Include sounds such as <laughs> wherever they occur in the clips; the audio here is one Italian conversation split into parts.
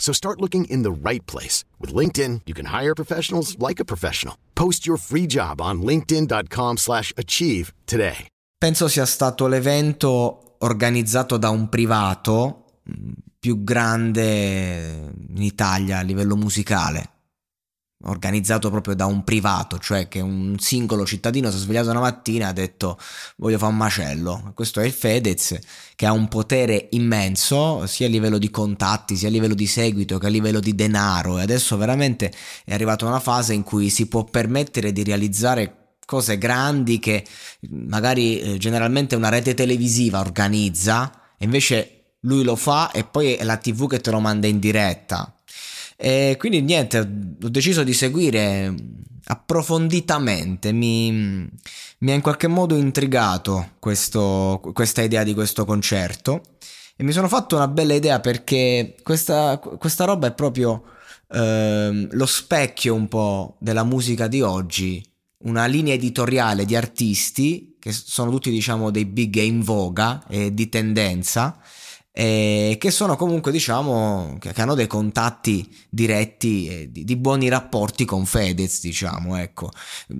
So start looking in the right place. With LinkedIn, you can hire professionals like a professional. Post your free job on linkedin.com slash achieve today. Penso sia stato l'evento organizzato da un privato mm, più grande in Italia a livello musicale. Organizzato proprio da un privato, cioè che un singolo cittadino si è svegliato una mattina e ha detto voglio fare un macello. Questo è il Fedez che ha un potere immenso sia a livello di contatti, sia a livello di seguito che a livello di denaro e adesso veramente è arrivato a una fase in cui si può permettere di realizzare cose grandi che magari eh, generalmente una rete televisiva organizza e invece lui lo fa e poi è la tv che te lo manda in diretta. E quindi niente, ho deciso di seguire approfonditamente, mi, mi ha in qualche modo intrigato questo, questa idea di questo concerto e mi sono fatto una bella idea perché questa, questa roba è proprio eh, lo specchio un po' della musica di oggi, una linea editoriale di artisti che sono tutti diciamo dei big in voga e di tendenza eh, che sono comunque diciamo che, che hanno dei contatti diretti e di, di, buoni rapporti con Fedez diciamo ecco.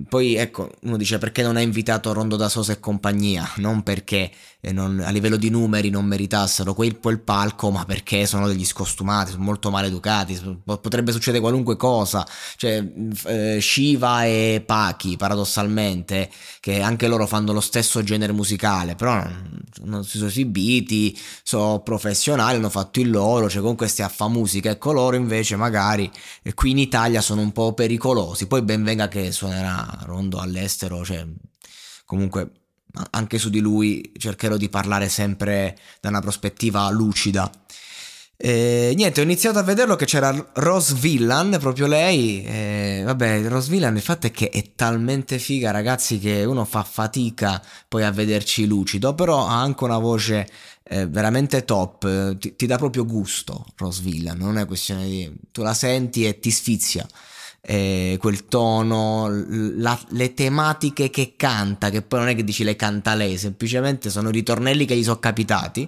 Poi ecco uno dice perché non ha invitato Rondo da Sosa e compagnia non perché non, a livello di numeri non meritassero quel, quel palco ma perché sono degli scostumati sono molto maleducati potrebbe succedere qualunque cosa. Cioè eh, Shiva e Paki paradossalmente che anche loro fanno lo stesso genere musicale però non, non si sono esibiti sono professionali, hanno fatto il loro, cioè con questi affa musica, ecco loro invece magari eh, qui in Italia sono un po' pericolosi, poi ben venga che suonerà Rondo all'estero, cioè comunque anche su di lui cercherò di parlare sempre da una prospettiva lucida. E, niente, ho iniziato a vederlo che c'era Rose Villan, proprio lei. E, vabbè, Rose Villan il fatto è che è talmente figa, ragazzi, che uno fa fatica poi a vederci lucido, però ha anche una voce eh, veramente top, ti, ti, dà proprio gusto Rose Villan, non è questione di... tu la senti e ti sfizia. Eh, quel tono, la, le tematiche che canta, che poi non è che dici le canta lei, semplicemente sono ritornelli che gli sono capitati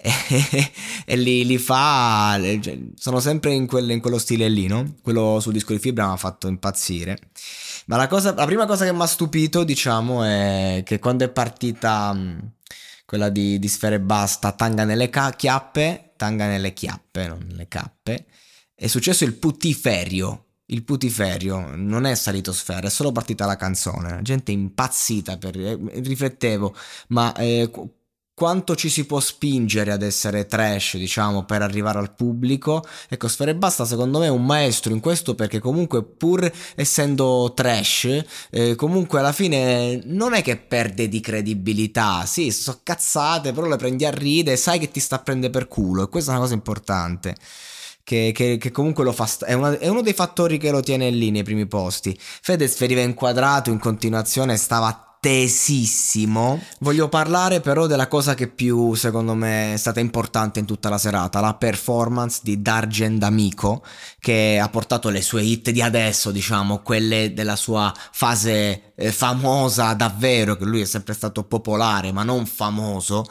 <laughs> e, e li, li, fa, cioè, sono sempre in, quel, in, quello stile lì, no? Quello sul disco di fibra mi ha fatto impazzire. Ma la, cosa, la prima cosa che mi ha stupito, diciamo, è che quando è partita quella di, di Sfere Basta, Tanga nelle ca- chiappe, Tanga nelle chiappe, non nelle cappe, è successo il putiferio. Il putiferio non è salito sfera, è solo partita la canzone. La gente è impazzita per. Eh, riflettevo, ma eh, quanto ci si può spingere ad essere trash, diciamo, per arrivare al pubblico. Ecco, Sfere Basta secondo me è un maestro in questo perché comunque pur essendo trash, eh, comunque alla fine non è che perde di credibilità. Sì, sono cazzate, però le prendi a ride e sai che ti sta a prendere per culo e questa è una cosa importante. Che, che, che, comunque lo fa st- è, una, è, uno dei fattori che lo tiene lì nei primi posti. Fedez veniva inquadrato in continuazione, stava attesissimo. Voglio parlare però della cosa che più secondo me è stata importante in tutta la serata, la performance di Dargen D'Amico che ha portato le sue hit di adesso, diciamo, quelle della sua fase eh, famosa davvero, che lui è sempre stato popolare ma non famoso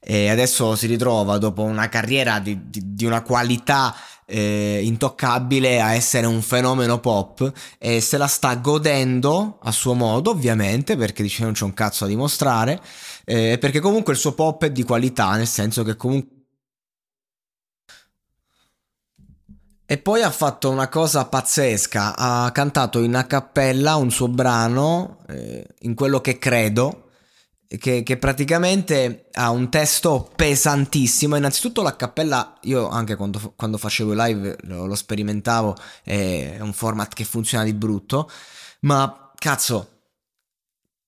e adesso si ritrova dopo una carriera di, di, di una qualità eh, intoccabile a essere un fenomeno pop e se la sta godendo a suo modo ovviamente perché dice non c'è un cazzo da dimostrare eh, perché comunque il suo pop è di qualità nel senso che comunque E poi ha fatto una cosa pazzesca, ha cantato in a cappella un suo brano, eh, in quello che credo, che, che, praticamente ha un testo pesantissimo. Innanzitutto la cappella, io anche quando, quando facevo live lo, lo sperimentavo, è un format che funziona di brutto, ma cazzo,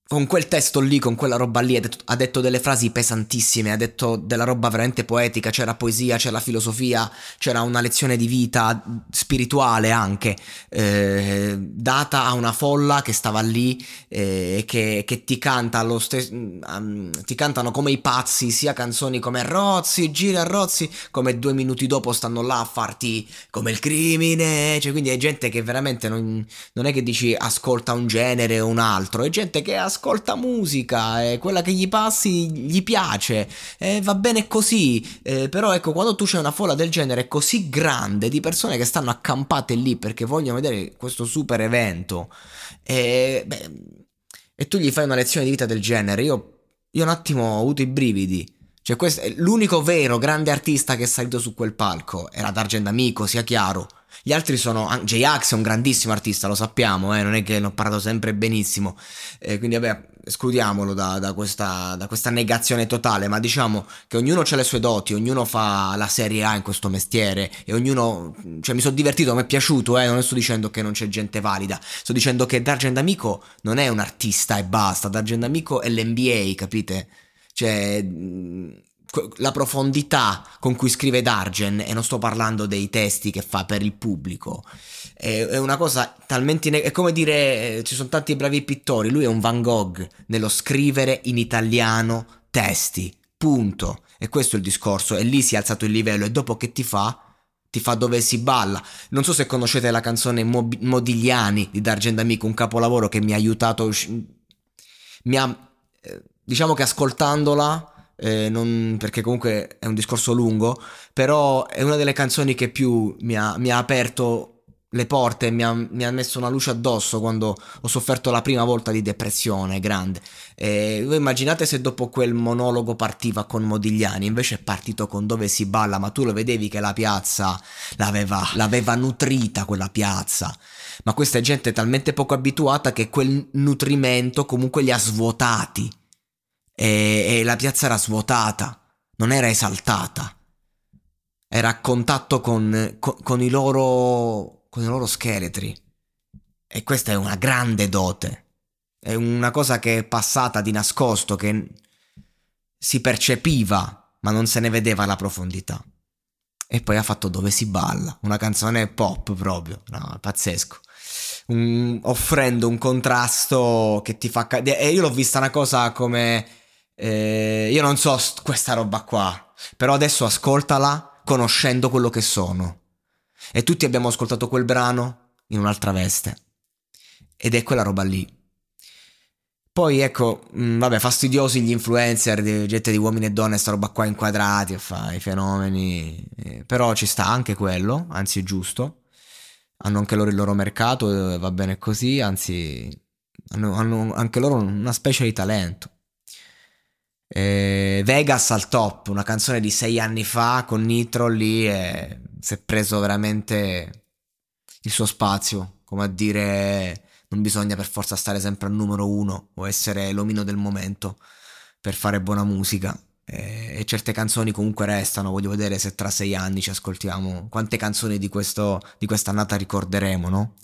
con quel testo lì, con quella roba lì, ha detto, ha detto, delle frasi pesantissime, ha detto della roba veramente poetica, c'era poesia, c'era filosofia, c'era una lezione di vita spirituale anche, eh, data a una folla che stava lì e eh, che, che, ti canta lo stesso, um, ti cantano come i pazzi, sia canzoni come Rozzi, gira Rozzi, come due minuti dopo stanno là a farti come il crimine, cioè quindi è gente che veramente non, non è che dici ascolta un genere o un altro, è gente che ascolta ascolta musica e quella che gli passi gli piace e va bene così. Eh, però ecco, quando tu c'è una folla del genere così grande di persone che stanno accampate lì perché vogliono vedere questo super evento e, beh, e tu gli fai una lezione di vita del genere, io, io un attimo ho avuto i brividi. Cioè, questo l'unico vero grande artista che è salito su quel palco. Era D'Argent Amico, sia chiaro. Gli altri sono. J-Ax è un grandissimo artista, lo sappiamo, eh, non è che ne ho parlato sempre benissimo. Eh, quindi, vabbè, escludiamolo da, da, questa, da, questa, negazione totale. Ma diciamo che ognuno ha le sue doti, ognuno fa la serie A in questo mestiere. E ognuno. Cioè, mi sono divertito, mi è piaciuto, eh. Non sto dicendo che non c'è gente valida. Sto dicendo che D'Argent Amico non è un artista e basta. D'Argent Amico è l'NBA, capite? Cioè la profondità con cui scrive Dargen, e non sto parlando dei testi che fa per il pubblico, è, una cosa talmente... Ne- è come dire, eh, ci sono tanti bravi pittori, lui è un Van Gogh nello scrivere in italiano testi, punto. E questo è il discorso, e lì si è alzato il livello, e dopo che ti fa? Ti fa dove si balla. Non so se conoscete la canzone Modigliani di Dargen D'Amico, un capolavoro che mi ha aiutato... Mi ha... Eh, diciamo che ascoltandola eh, non, perché comunque è un discorso lungo, però è una delle canzoni che più mi ha, mi ha aperto le porte, mi ha, mi ha, messo una luce addosso quando ho sofferto la prima volta di depressione grande. E voi immaginate se dopo quel monologo partiva con Modigliani, invece è partito con Dove si balla, ma tu lo vedevi che la piazza l'aveva, l'aveva nutrita quella piazza. Ma questa è gente talmente poco abituata che quel nutrimento comunque li ha svuotati e, e la piazza era svuotata, non era esaltata, era a contatto con, con, con, i loro, con i loro scheletri. E questa è una grande dote. È una cosa che è passata di nascosto, che si percepiva, ma non se ne vedeva la profondità. E poi ha fatto Dove si balla, una canzone pop proprio, no, pazzesco un, offrendo un contrasto che ti fa... E io l'ho vista una cosa come... Eh, io non so st- questa roba qua, però adesso ascoltala conoscendo quello che sono. E tutti abbiamo ascoltato quel brano in un'altra veste. Ed è quella roba lì. Poi ecco, mh, mm, vabbè, fastidiosi gli influencer, di, gente di uomini e donne, sta roba qua inquadrati, fa i fenomeni. Eh, però ci sta anche quello, anzi è giusto hanno anche loro il loro mercato, eh, va bene così, anzi hanno, hanno anche loro una specie di talento. E Vegas al top, una canzone di sei anni fa con Nitro lì e si è preso veramente il suo spazio, come a dire non bisogna per forza stare sempre al numero uno o essere l'omino del momento per fare buona musica. E, certe canzoni comunque restano. Voglio vedere se tra sei anni ci ascoltiamo. Quante canzoni di, questo, di quest'annata ricorderemo, no?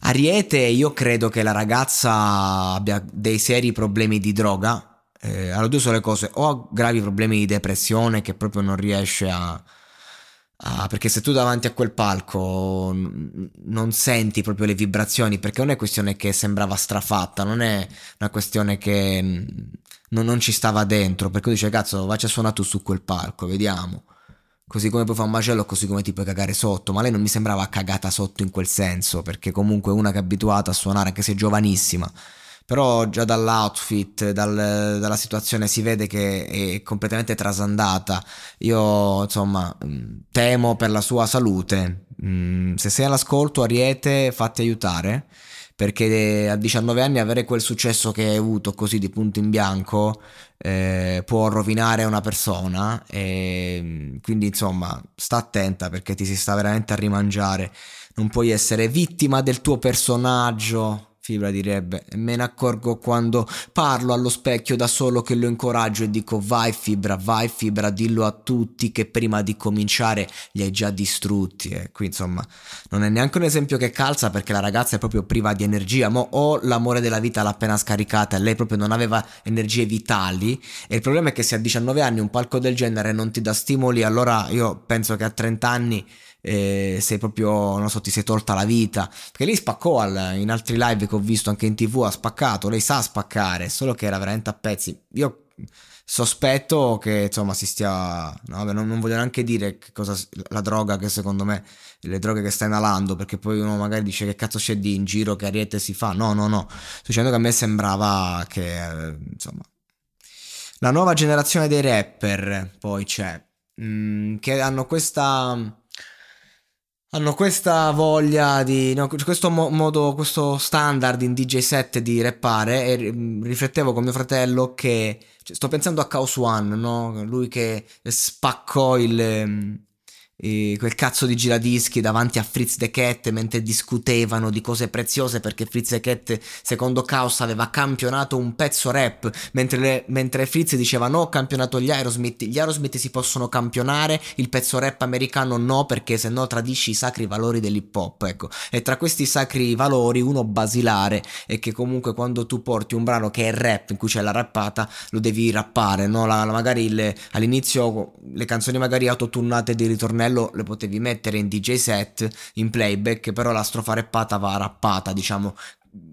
Ariete, io credo che la ragazza abbia dei seri problemi di droga. Eh, allora, due sono le cose: o ha gravi problemi di depressione che proprio non riesce a, Ah, perché se tu davanti a quel palco non senti proprio le vibrazioni, perché non è questione che sembrava strafatta, non è una questione che non, non ci stava dentro, perché dice cazzo, vacci a suonare tu su quel palco, vediamo. Così come puoi fare un macello, così come ti puoi cagare sotto, ma lei non mi sembrava cagata sotto in quel senso, perché comunque una che è abituata a suonare, anche se giovanissima, però già dall'outfit, dal, dalla situazione si vede che è completamente trasandata. Io insomma mm, temo per la sua salute. Mm, se sei all'ascolto, Ariete, fatti aiutare. Perché a 19 anni avere quel successo che hai avuto così di punto in bianco eh, può rovinare una persona. E mm, quindi insomma, sta attenta perché ti si sta veramente a rimangiare. Non puoi essere vittima del tuo personaggio Fibra direbbe, e me ne accorgo quando parlo allo specchio da solo che lo incoraggio e dico vai Fibra, vai Fibra, dillo a tutti che prima di cominciare li hai già distrutti. E qui insomma non è neanche un esempio che calza perché la ragazza è proprio priva di energia, ma o l'amore della vita l'ha appena scaricata e lei proprio non aveva energie vitali e il problema è che se a 19 anni un palco del genere non ti dà stimoli, allora io penso che a 30 anni eh, sei proprio, non so, ti sei tolta la vita. Perché lei spaccò al, in altri live che ho visto anche in tv, ha spaccato, lei sa spaccare, solo che era veramente a pezzi. Io sospetto che insomma si stia no, vabbè, non, non, voglio neanche dire che cosa la droga che secondo me le droghe che sta inalando perché poi uno magari dice che cazzo c'è di in giro che ariete si fa no no no sto dicendo che a me sembrava che eh, insomma la nuova generazione dei rapper poi c'è mh, mm, che hanno questa hanno questa voglia di no, questo mo- modo questo standard in DJ set di rappare e mm, riflettevo con mio fratello che cioè, sto pensando a Chaos One no? lui che spaccò il mm, quel cazzo di giradischi davanti a Fritz the Cat mentre discutevano di cose preziose perché Fritz the Cat secondo Chaos aveva campionato un pezzo rap mentre, le, mentre Fritz diceva no ho campionato gli Aerosmith gli Aerosmith si possono campionare il pezzo rap americano no perché se no tradisci i sacri valori dell'hip hop ecco. E tra questi sacri valori uno basilare è che comunque quando tu porti un brano che è rap in cui c'è la rappata lo devi rappare no? La, la, magari le, all'inizio le canzoni magari autotunnate di ritornello ritornello le potevi mettere in DJ set, in playback, però la strofa rappata va rappata, diciamo,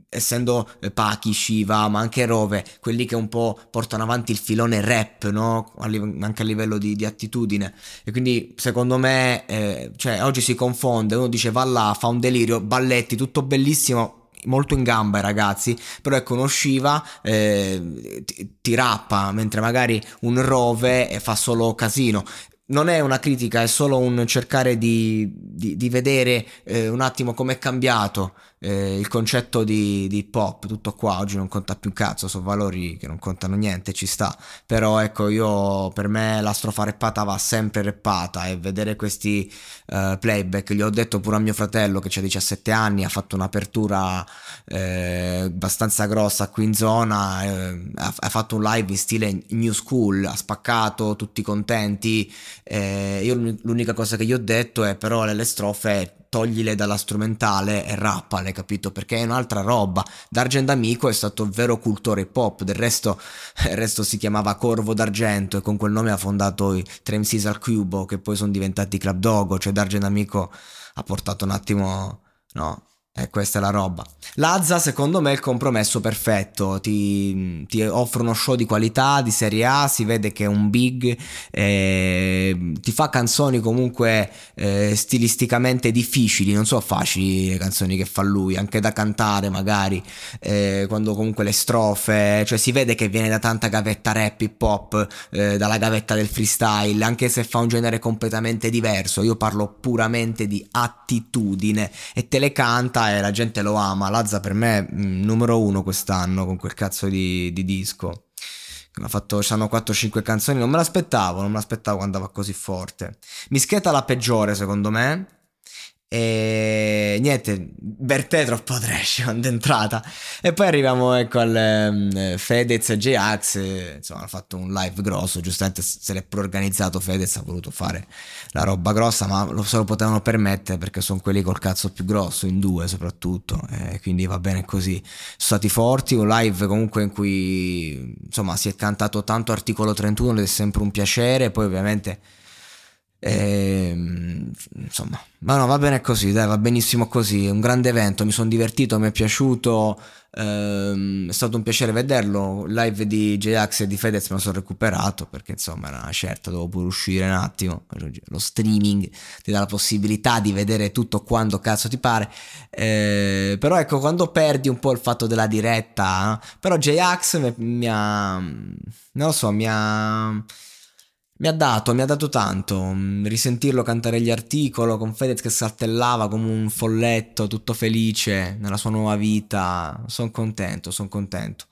essendo eh, Pachi, Shiva, ma anche Rove, quelli che un po' portano avanti il filone rap, no? Anche a livello di, di attitudine. E quindi, secondo me, eh, cioè, oggi si confonde, uno dice va là, fa un delirio, balletti, tutto bellissimo, molto in gamba i ragazzi, però ecco uno Shiva eh, ti, ti, rappa, mentre magari un Rove fa solo casino non è una critica, è solo un cercare di, di, di vedere eh, un attimo come è cambiato eh, il concetto di, di hip hop, tutto qua, oggi non conta più un cazzo, sono valori che non contano niente, ci sta, però ecco io per me la strofa reppata va sempre reppata e vedere questi uh, playback, gli ho detto pure a mio fratello che ha 17 anni, ha fatto un'apertura eh, abbastanza grossa qui in zona, eh, ha, ha, fatto un live in stile new school, ha spaccato, tutti contenti, eh, io l'unica cosa che gli ho detto è però le, le strofe toglile dalla strumentale e rappale, capito? Perché è un'altra roba. D'Argent Amico è stato il vero cultore hip hop, del resto, <laughs> il resto si chiamava Corvo d'Argento e con quel nome ha fondato i Trem al Cubo che poi sono diventati Club Dogo, cioè D'Argent Amico ha portato un attimo, no, e questa è la roba. Lazza, secondo me, è il compromesso perfetto. Ti, ti, offre uno show di qualità, di serie A. Si vede che è un big. Eh, ti fa canzoni comunque eh, stilisticamente difficili. Non so facili le canzoni che fa lui, anche da cantare, magari. Eh, quando comunque le strofe. Cioè, si vede che viene da tanta gavetta rap hip hop, eh, dalla gavetta del freestyle. Anche se fa un genere completamente diverso. Io parlo puramente di attitudine e te le canta e la gente lo ama. Lazza per me è mm, numero uno quest'anno con quel cazzo di, di disco. Ha fatto, c'hanno 4-5 canzoni, non me l'aspettavo, non me l'aspettavo quando andava così forte. Mischeta la peggiore secondo me, e niente, Bertè troppo trash <laughs> quando è entrata. E poi arriviamo ecco al um, Fedez e J-Ax. Insomma, ha fatto un live grosso. Giustamente se l'è pure organizzato. Fedez ha voluto fare la roba grossa, ma lo, se lo potevano permettere perché sono quelli col cazzo più grosso, in due soprattutto. E quindi va bene così. Sono stati forti. Un live comunque in cui insomma si è cantato tanto articolo 31 ed è sempre un piacere. Poi ovviamente E, ehm, insomma, ma no, va bene così, dai, va benissimo così. È un grande evento, mi sono divertito, mi è piaciuto. Ehm, è stato un piacere vederlo. Live di J-Ax e di Fedez me lo sono recuperato perché insomma era una scelta, dovevo pure uscire un attimo. Lo streaming ti dà la possibilità di vedere tutto quando cazzo ti pare. Ehm, però ecco, quando perdi un po' il fatto della diretta, eh? però J-Ax mi, mi ha. Non lo so, mi ha mi ha dato, mi ha dato tanto. Mm, risentirlo cantare gli articoli con Fedez che saltellava come un folletto, tutto felice nella sua nuova vita. Sono contento, sono contento.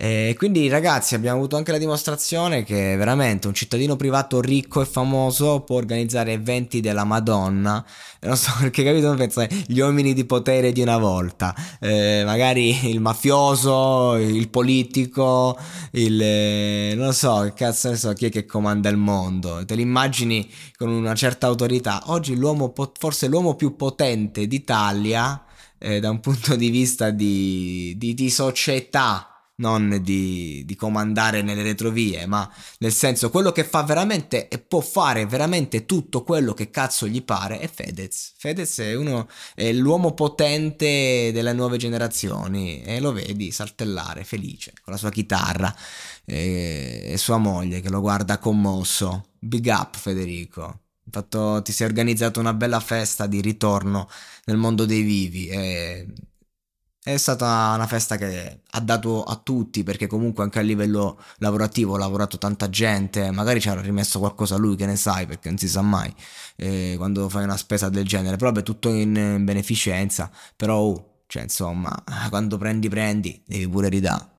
E quindi ragazzi abbiamo avuto anche la dimostrazione che veramente un cittadino privato ricco e famoso può organizzare eventi della Madonna. Non so <laughs> perché capito, penso gli uomini di potere di una volta. Eh, magari il mafioso, il politico, il... Eh, non so, cazzo ne so, chi è che comanda il mondo. Te li immagini con una certa autorità. Oggi l'uomo, forse l'uomo più potente d'Italia eh, da un punto di vista di, di, di società non di, di, comandare nelle retrovie, ma nel senso quello che fa veramente e può fare veramente tutto quello che cazzo gli pare è Fedez. Fedez è, uno, è l'uomo potente delle nuove generazioni e lo vedi saltellare felice con la sua chitarra e, e sua moglie che lo guarda commosso. Big up Federico. Fatto, ti sei organizzato una bella festa di ritorno nel mondo dei vivi e è stata una festa che ha dato a tutti perché comunque anche a livello lavorativo ha lavorato tanta gente, magari ci ha rimesso qualcosa lui che ne sai perché non si sa mai eh, quando fai una spesa del genere, però è tutto in beneficenza, però oh, cioè insomma quando prendi prendi devi pure ridare.